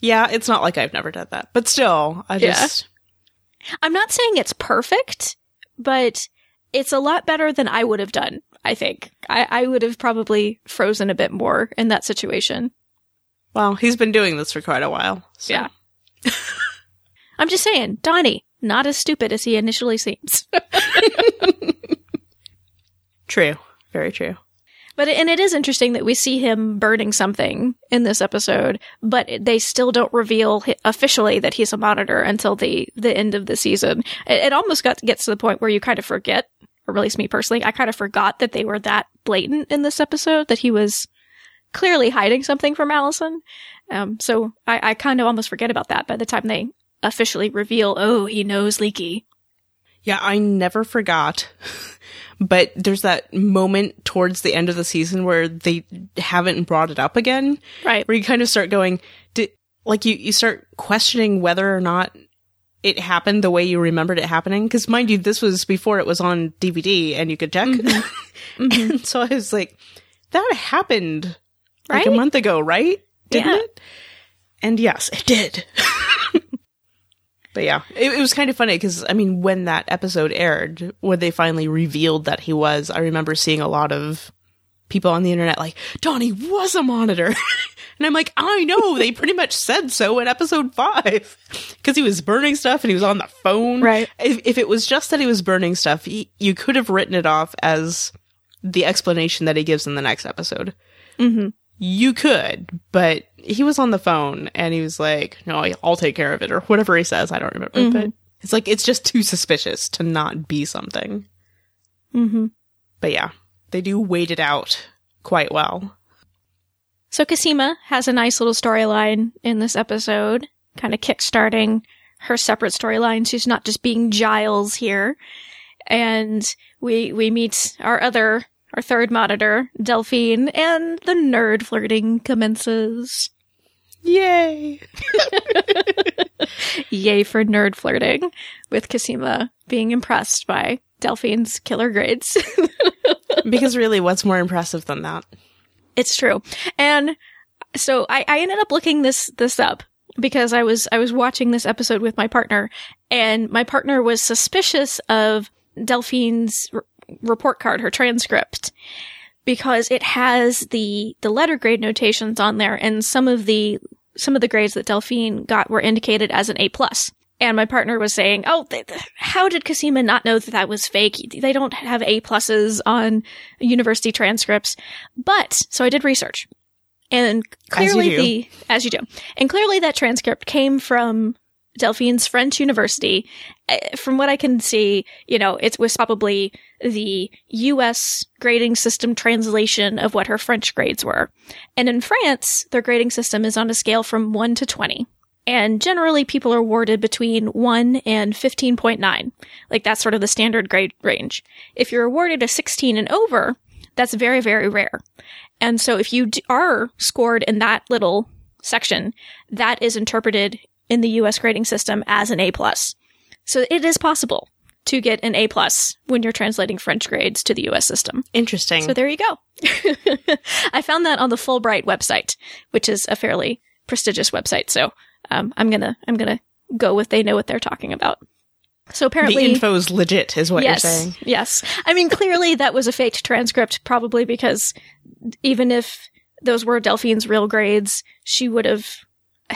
yeah, it's not like I've never done that. But still, I Yeah. just I'm not saying it's perfect, but it's a lot better than I would have done, I think. I, I would have probably frozen a bit more in that situation. well, he's been doing this for quite a while. so- Yeah. <laughs> I'm just saying, Donnie, not as stupid as he initially seems. <laughs> True. Very true. But and it is interesting that we see him burning something in this episode, but they still don't reveal officially that he's a monitor until the the end of the season. It, it almost got gets to the point where you kind of forget, or at least me personally, I kind of forgot that they were that blatant in this episode that he was clearly hiding something from Alison. Um, so I, I kind of almost forget about that by the time they officially reveal, oh, he knows Leekie. Yeah, I never forgot. But there's that moment towards the end of the season where they haven't brought it up again. Right. Where you kind of start going, did, like you, you start questioning whether or not it happened the way you remembered it happening. Cause mind you, this was before it was on DVD and you could check. Mm-hmm. and <laughs> mm-hmm. <laughs> so I was like, that happened like a month ago, right? Didn't Yeah. it? And yes, it did. <laughs> but yeah, it, it was kind of funny because I mean, when that episode aired, when they finally revealed that he was, I remember seeing a lot of people on the internet like, Donnie was a monitor. <laughs> and I'm like, I know, they pretty much said so in episode five <laughs> because he was burning stuff and he was on the phone. Right. If, if it was just that he was burning stuff, y you could have written it off as the explanation that he gives in the next episode. Mm-hmm. You could, but he was on the phone and he was like, "No, I'll take care of it," or whatever he says. I don't remember, but it's like it's just too suspicious to not be something. Mm-hmm. But yeah, they do wait it out quite well. So Cosima has a nice little storyline in this episode, kind of kickstarting her separate storyline. She's not just being Giles here. And we we meet our other our third monitor, Delphine, and the nerd flirting commences. Yay! <laughs> Yay for nerd flirting, with Cosima being impressed by Delphine's killer grades. <laughs> because really, what's more impressive than that? It's true. And so I, I ended up looking this this up because I was I was watching this episode with my partner and my partner was suspicious of Delphine's report card, her transcript, because it has the the letter grade notations on there and some of the some of the grades that Delphine got were indicated as an A plus. And my partner was saying, "Oh, th- th- how did Cosima not know that that was fake? They don't have A pluses on university transcripts." But so I did research, and clearly do. the as you do, and clearly that transcript came from Delphine's French university. Uh, From what I can see, you know, it was probably the U.S. grading system translation of what her French grades were. And in France, their grading system is on a scale from 1 to 20. And generally people are awarded between 1 and 15.9. Like that's sort of the standard grade range. If you're awarded a 16 and over, that's very, very rare. And so if you are scored in that little section, that is interpreted in the US grading system as an A plus. So it is possible to get an A plus when you're translating French grades to the US system. Interesting. So there you go. <laughs> I found that on the Fulbright website, which is a fairly prestigious website. So um, I'm gonna I'm gonna go with they know what they're talking about. So apparently, the apparently, info's legit, is what yes, you're saying. yes. I mean, clearly that was a faked transcript, probably because even if those were Delphine's real grades, she would have.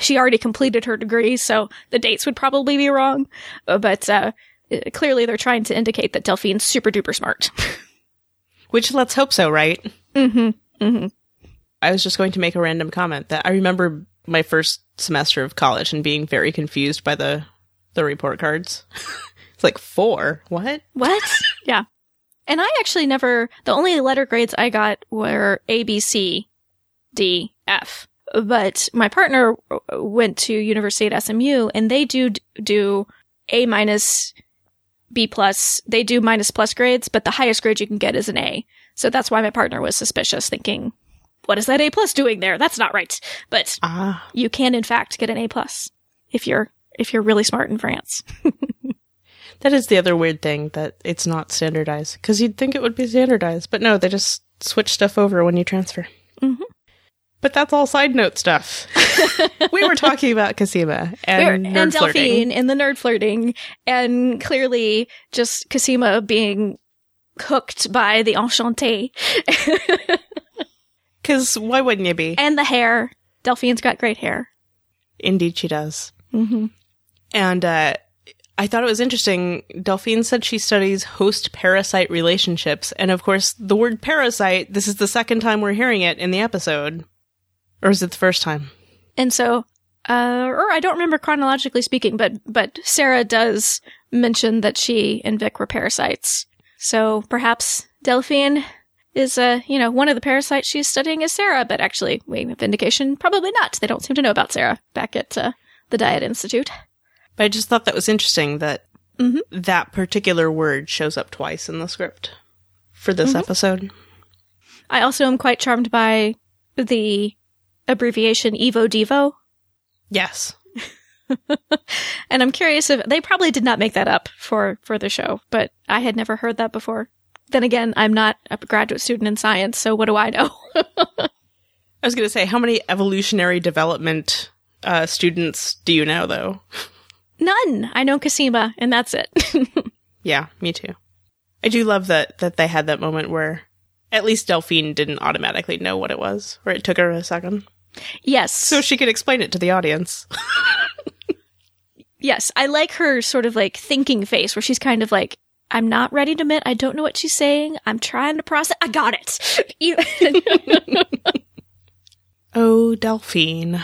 She already completed her degree, so the dates would probably be wrong. But uh, uh, clearly, they're trying to indicate that Delphine's super duper smart. <laughs> Which let's hope so, right? mm-hmm. Mm-hmm. I was just going to make a random comment that I remember my first semester of college and being very confused by the the report cards. <laughs> it's like four. What? What? <laughs> yeah. And I actually never, the only letter grades I got were A, B, C, D, F. But my partner went to university at SMU and they do do A minus, B plus. They do minus plus grades, but the highest grade you can get is an A. So that's why my partner was suspicious, thinking, what is that A plus doing there? That's not right. But Ah, you can in fact get an A plus if you're, if you're really smart in France. <laughs> that is the other weird thing that it's not standardized because you'd think it would be standardized, but no, they just switch stuff over when you transfer. Mhm. But that's all side note stuff. <laughs> we were talking about Cosima and, nerd flirting. Delphine and the nerd flirting, and clearly just Cosima being hooked by the enchanté <laughs> Because why wouldn't you be? and the hair. Delphine's got great hair. Indeed, she does. hmm And uh, I thought it was interesting. Delphine said she studies host parasite relationships. And of course, the word parasite, this is the second time we're hearing it in the episode. Or is it the first time? And so, uh, or I don't remember chronologically speaking, but, but Sarah does mention that she and Vic were parasites. So perhaps Delphine is, uh, you know, one of the parasites she's studying is Sarah, but actually, we have indication probably not. They don't seem to know about Sarah back at, uh, the Dyad Institute. But I just thought that was interesting that Mhm. that particular word shows up twice in the script for this Mhm. episode. I also am quite charmed by the abbreviation Evo Devo. Yes. <laughs> And I'm curious if they probably did not make that up for, for the show, but I had never heard that before. Then again, I'm not a graduate student in science, so what do I know? <laughs> I was going to say, how many evolutionary development uh, students do you know, though? None. I know Cosima, and that's it. <laughs> Yeah, me too. I do love that that they had that moment where at least Delphine didn't automatically know what it was, or it took her a second, yes. so she could explain it to the audience. <laughs> yes, I like her sort of like thinking face where she's kind of like, I'm not ready to admit I don't know what she's saying. I'm trying to process. I got it. <laughs> <laughs> Oh, Delphine.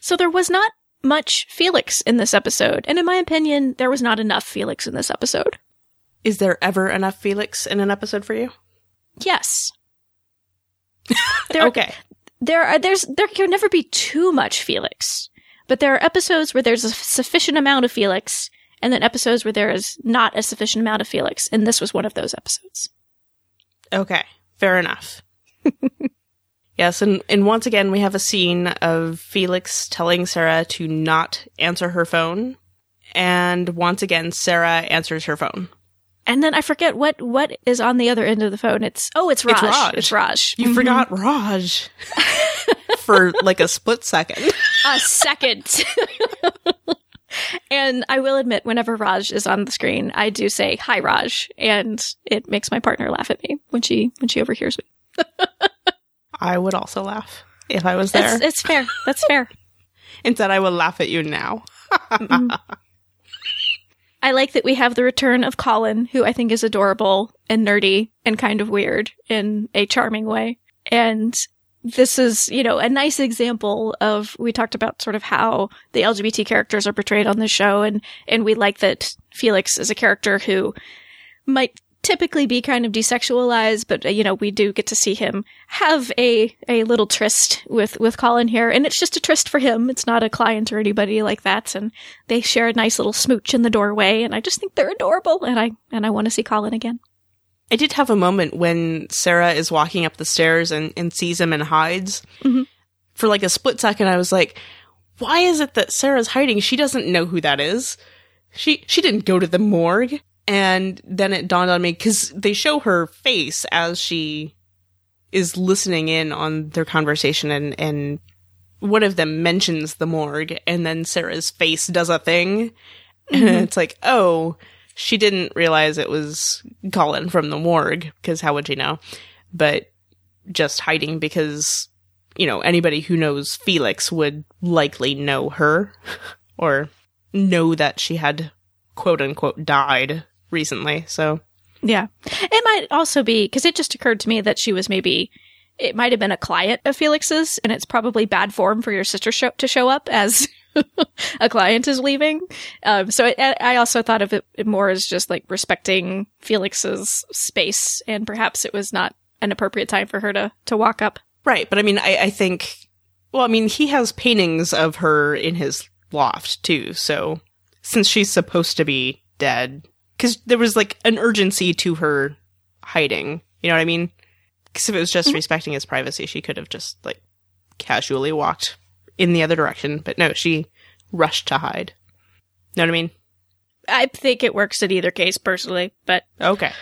so there was not much Felix in this episode. And in my opinion, there was not enough Felix in this episode. Is there ever enough Felix in an episode for you? Yes. There, okay. There are there's there can never be too much Felix, but there are episodes where there's a sufficient amount of Felix, and then episodes where there is not a sufficient amount of Felix, and this was one of those episodes. Okay. Fair enough. <laughs> yes, and, and once again, we have a scene of Felix telling Sarah to not answer her phone. And once again, Sarah answers her phone. And then I forget what what is on the other end of the phone. It's oh, it's Raj. It's Raj. It's Raj. You Mhm. forgot Raj <laughs> for like a split second. a second. <laughs> and I will admit, whenever Raj is on the screen, I do say hi, Raj, and it makes my partner laugh at me when she when she overhears me. <laughs> I would also laugh if I was there. It's, it's fair. That's fair. Instead, I will laugh at you now. I like that we have the return of Colin, who I think is adorable and nerdy and kind of weird in a charming way. And this is, you know, a nice example of, we talked about sort of how the LGBT characters are portrayed on the show. And, and we like that Felix is a character who might typically be kind of desexualized, but, uh, you know, we do get to see him have a, a little tryst with, with Colin here. And it's just a tryst for him. It's not a client or anybody like that. And they share a nice little smooch in the doorway. And I just think they're adorable. And I, and I want to see Colin again. I did have a moment when Sarah is walking up the stairs and, and sees him and hides. Mhm. For like a split second, I was like, why is it that Sarah's hiding? She doesn't know who that is. She, she didn't go to the morgue. And then it dawned on me because they show her face as she is listening in on their conversation and, and one of them mentions the morgue and then Sarah's face does a thing. And Mhm. it's like, oh, she didn't realize it was Colin from the morgue because how would she know? But just hiding because, you know, anybody who knows Felix would likely know her <laughs> or know that she had quote unquote died recently. So Yeah. It might also be, because it just occurred to me that she was maybe, it might have been a client of Felix's, and it's probably bad form for your sister show, to show up as <laughs> a client is leaving. Um, so I, I also thought of it more as just like respecting Felix's space, and perhaps it was not an appropriate time for her to, to walk up. Right, but I mean, I, I think, well, I mean, he has paintings of her in his loft too. So since she's supposed to be dead, because there was like an urgency to her hiding. You know what I mean? Because if it was just Mhm. respecting his privacy, she could have just like casually walked in the other direction. But no, she rushed to hide. Know what I mean? I think it works in either case, personally, but Okay.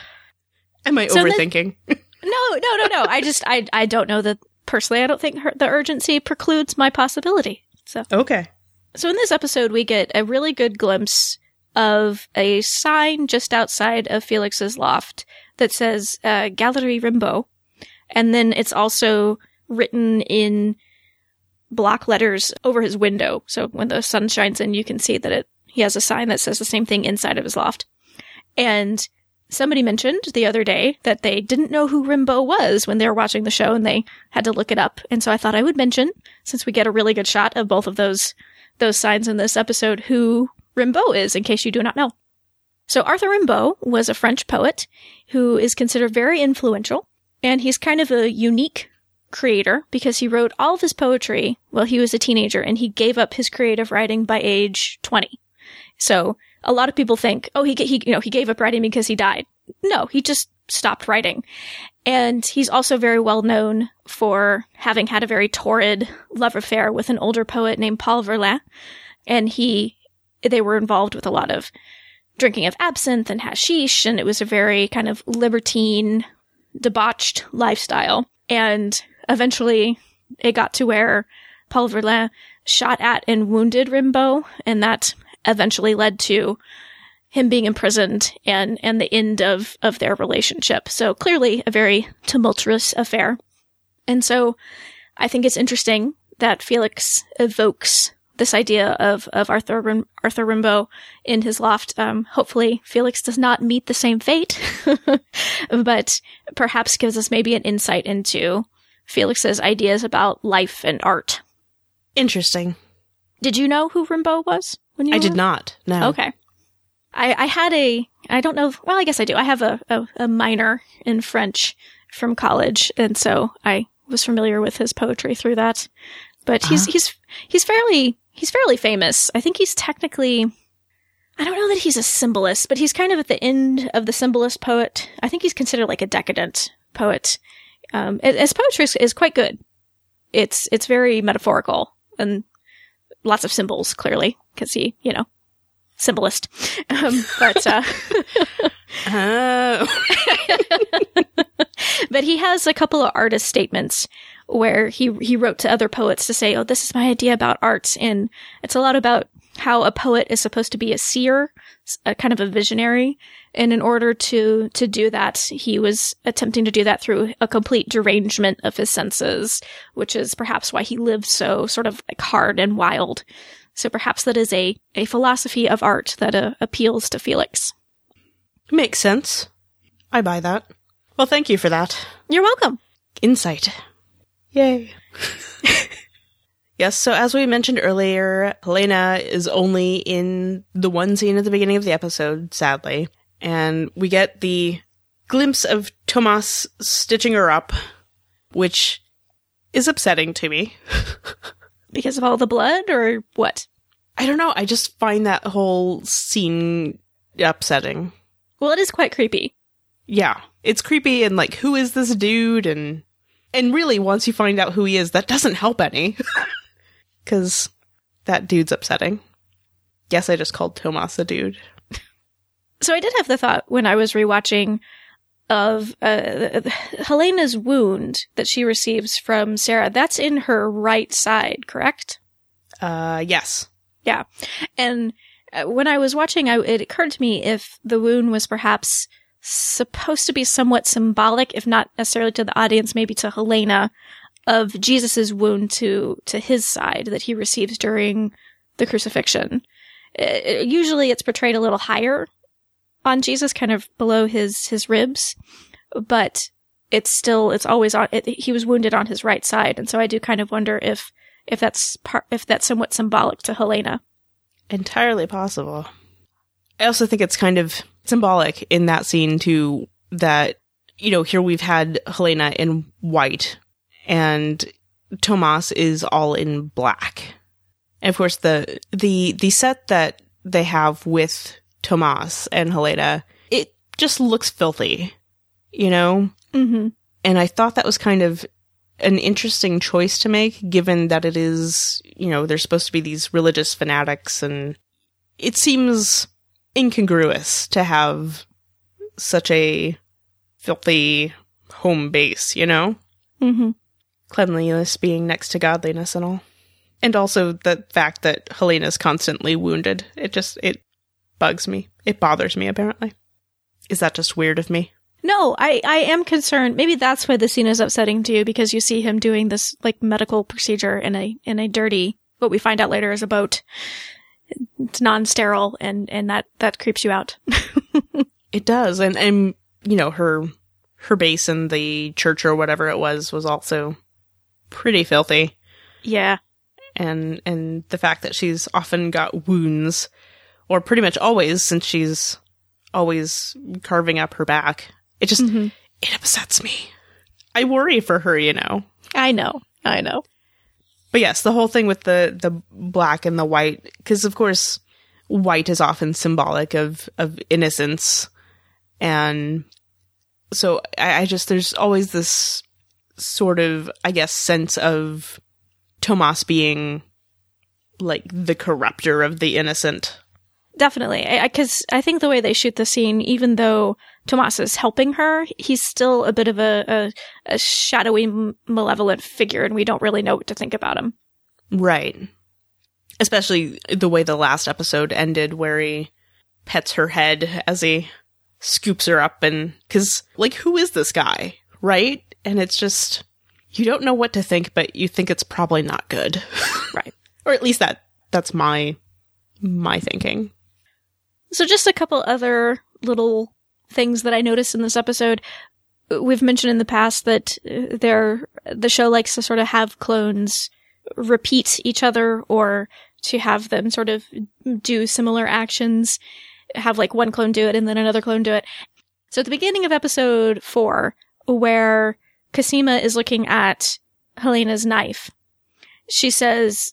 Am I So overthinking? <laughs> No, no, no, no. I just, I, I don't know that personally. I don't think her, the urgency precludes my possibility. So, okay. so in this episode, we get a really good glimpse of a sign just outside of Felix's loft that says uh, Gallery Rimbaud, and then it's also written in block letters over his window. So when the sun shines in, you can see that it He has a sign that says the same thing inside of his loft. And somebody mentioned the other day that they didn't know who Rimbaud was when they were watching the show and they had to look it up. And so I thought I would mention, since we get a really good shot of both of those, those signs in this episode, who Rimbaud is in case you do not know. So Arthur Rimbaud was a French poet who is considered very influential and he's kind of a unique creator because he wrote all of his poetry while he was a teenager and he gave up his creative writing by age 20. So a lot of people think, oh, he, he, you know, he gave up writing because he died. No, he just stopped writing. And he's also very well known for having had a very torrid love affair with an older poet named Paul Verlaine. And he, they were involved with a lot of drinking of absinthe and hashish. And it was a very kind of libertine, debauched lifestyle. And eventually it got to where Paul Verlaine shot at and wounded Rimbaud. And that eventually led to him being imprisoned and, and the end of, of their relationship. So clearly a very tumultuous affair. And so I think it's interesting that Felix evokes this idea of, of Arthur, Rim, Arthur Rimbaud in his loft. Um, hopefully Felix does not meet the same fate, <laughs> but perhaps gives us maybe an insight into Felix's ideas about life and art. Interesting. Did you know who Rimbaud was? when you I were? did not. No. Okay. I, I had a, I don't know, well, I guess I do. I have a, a, a minor in French from college, and so I was familiar with his poetry through that. But he's, uh-huh. he's, he's fairly, he's fairly famous. I think he's technically, I don't know that he's a symbolist, but he's kind of at the end of the symbolist poet. I think he's considered like a decadent poet. Um, his poetry is, is quite good. It's, it's very metaphorical and lots of symbols, clearly, because he, you know, symbolist. Um, but, uh, <laughs> oh. <laughs> but he has a couple of artist statements where he, he wrote to other poets to say, Oh, this is my idea about arts," And it's a lot about how a poet is supposed to be a seer, a kind of a visionary. And in order to, to do that, he was attempting to do that through a complete derangement of his senses, which is perhaps why he lived so sort of like hard and wild. So perhaps that is a, a philosophy of art that uh, appeals to Felix. Makes sense. I buy that. Well, thank you for that. You're welcome. Insight. Yay. Yes, so as we mentioned earlier, Helena is only in the one scene at the beginning of the episode, sadly. And we get the glimpse of Tomas stitching her up, which is upsetting to me. <laughs> because of all the blood, or what? I don't know. I just find that whole scene upsetting. Well, it is quite creepy. Yeah. It's creepy and like, who is this dude? And, and really, once you find out who he is, that doesn't help any. <laughs> because that dude's upsetting. Guess I just called Tomas a dude. So I did have the thought when I was rewatching of uh, Helena's wound that she receives from Sarah. That's in her right side, correct? Uh, yes. Yeah, and uh, when I was watching, I, it occurred to me if the wound was perhaps supposed to be somewhat symbolic, if not necessarily to the audience, maybe to Helena, of Jesus's wound to to his side that he receives during the crucifixion. It, uh, usually, it's portrayed a little higher on Jesus, kind of below his his ribs, but it's still it's always on. It, he was wounded on his right side, and so I do kind of wonder if if that's part if that's somewhat symbolic to Helena. Entirely possible. I also think it's kind of symbolic in that scene too that you know here we've had Helena in white and Tomas is all in black. And of course, the the the set that they have with Tomas and Helena, it just looks filthy, you know. Mm-hmm. And I thought that was kind of an interesting choice to make, given that it is, you know, they're supposed to be these religious fanatics, and it seems incongruous to have such a filthy home base, you know. Mm-hmm cleanliness being next to godliness and all. And also the fact that Helena's constantly wounded. It just, it bugs me. It bothers me, apparently. Is that just weird of me? No, I, I am concerned. Maybe that's why the scene is upsetting to you because you see him doing this like medical procedure in a in a dirty what we find out later is a boat. It's non-sterile and and that that creeps you out. <laughs> It does, and and you know her her base in the church or whatever it was was also pretty filthy, yeah. and and the fact that she's often got wounds, or pretty much always since she's always carving up her back, it just Mhm. it upsets me. I worry for her, you know. I know. I know. But yes, the whole thing with the the black and the white, because of course, white is often symbolic of of innocence, and so I, I just there's always this sort of I guess sense of Tomas being like the corrupter of the innocent. Definitely. Because I, think the way they shoot the scene, even though Tomas is helping her, he's still a bit of a, a, a shadowy, malevolent figure, and we don't really know what to think about him. Right. Especially the way the last episode ended, where he pets her head as he scoops her up, and because, like, who is this guy? Right? And it's just, you don't know what to think, but you think it's probably not good. <laughs> Right. or at least that, that's my, my thinking. So, just a couple other little things that I noticed in this episode. We've mentioned in the past that uh, there the show likes to sort of have clones repeat each other or to have them sort of do similar actions, have like one clone do it and then another clone do it. So at the beginning of episode four, where Cosima is looking at Helena's knife, she says,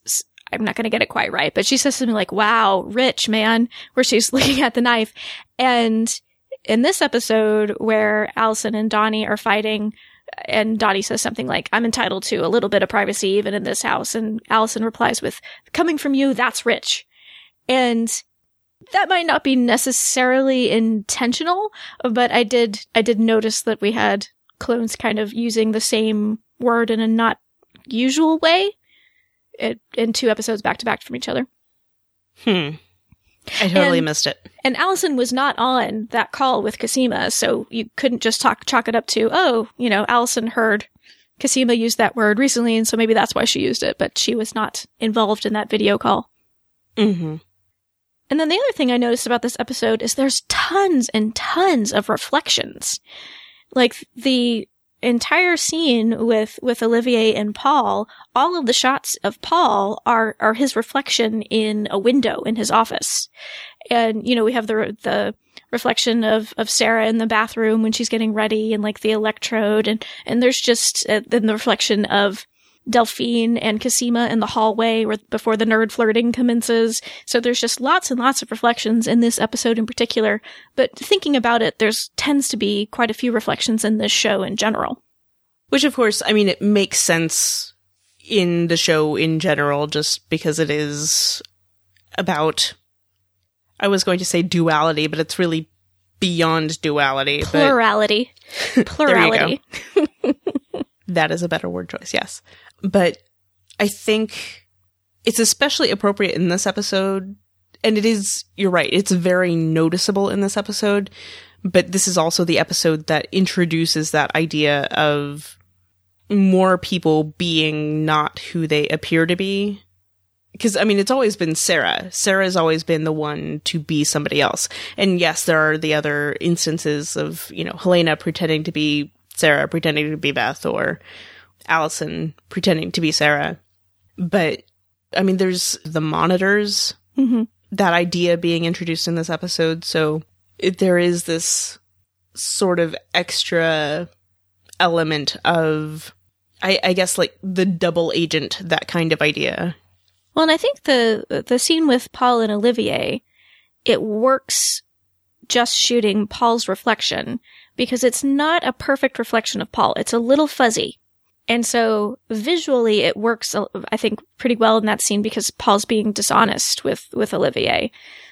I'm not going to get it quite right, but she says something like, wow, rich man, where she's <laughs> looking at the knife. And in this episode where Alison and Donnie are fighting, and Donnie says something like, I'm entitled to a little bit of privacy even in this house. And Alison replies with, coming from you, that's rich. And that might not be necessarily intentional, but I did, I did notice that we had clones kind of using the same word in a not usual way it, in two episodes back to back from each other. Hmm. I totally And- missed it. And Alison was not on that call with Cosima, so you couldn't just talk chalk it up to, oh, you know, Alison heard Cosima use that word recently, and so maybe that's why she used it, but she was not involved in that video call. Mm-hmm. And then the other thing I noticed about this episode is there's tons and tons of reflections. Like the entire scene with, with Olivier and Paul, all of the shots of Paul are, are his reflection in a window in his office. And, you know, we have the, the reflection of, of Sarah in the bathroom when she's getting ready and like the electrode and, and there's just, uh, then the reflection of Delphine and Cosima in the hallway where, before the nerd flirting commences. So there's just lots and lots of reflections in this episode in particular. But thinking about it, there's tends to be quite a few reflections in this show in general. Which, of course, I mean, it makes sense in the show in general, just because it is about. I was going to say duality, but it's really beyond duality. But Plurality. <laughs> Plurality. <laughs> that is a better word choice, yes. But I think it's especially appropriate in this episode. And it is, you're right, it's very noticeable in this episode. But this is also the episode that introduces that idea of more people being not who they appear to be. Because, I mean, it's always been Sarah. Sarah's always been the one to be somebody else. And yes, there are the other instances of, you know, Helena pretending to be Sarah, pretending to be Beth, or Allison pretending to be Sarah. But, I mean, there's the monitors, hmm that idea being introduced in this episode. So it, there is this sort of extra element of, I, I guess, like the double agent, that kind of idea. Well, and I think the the scene with Paul and Olivier, it works just shooting Paul's reflection because it's not a perfect reflection of Paul. It's a little fuzzy. And so visually it works, uh, I think, pretty well in that scene because Paul's being dishonest with, with Olivier.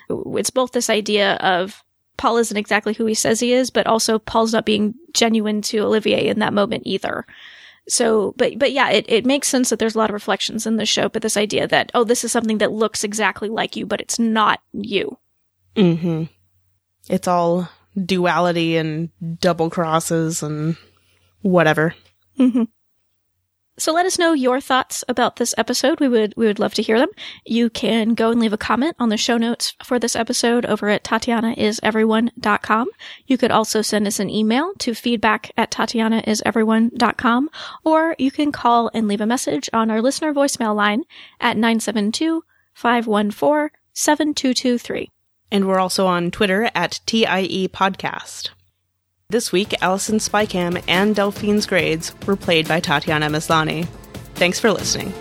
It's both this idea of Paul isn't exactly who he says he is, but also Paul's not being genuine to Olivier in that moment either. So, but, but yeah, it, it makes sense that there's a lot of reflections in the show, but this idea that, oh, this is something that looks exactly like you, but it's not you. Mm-hmm. It's all duality and double crosses and whatever. Mm-hmm. So let us know your thoughts about this episode. We would we would love to hear them. You can go and leave a comment on the show notes for this episode over at TatianaIsEveryone.com. You could also send us an email to feedback at TatianaIsEveryone.com, or you can call and leave a message on our listener voicemail line at 972 514 7223. And we're also on Twitter at TIE Podcast. This week, Alison Spycam and Delphine's grades were played by Tatiana Maslany. Thanks for listening.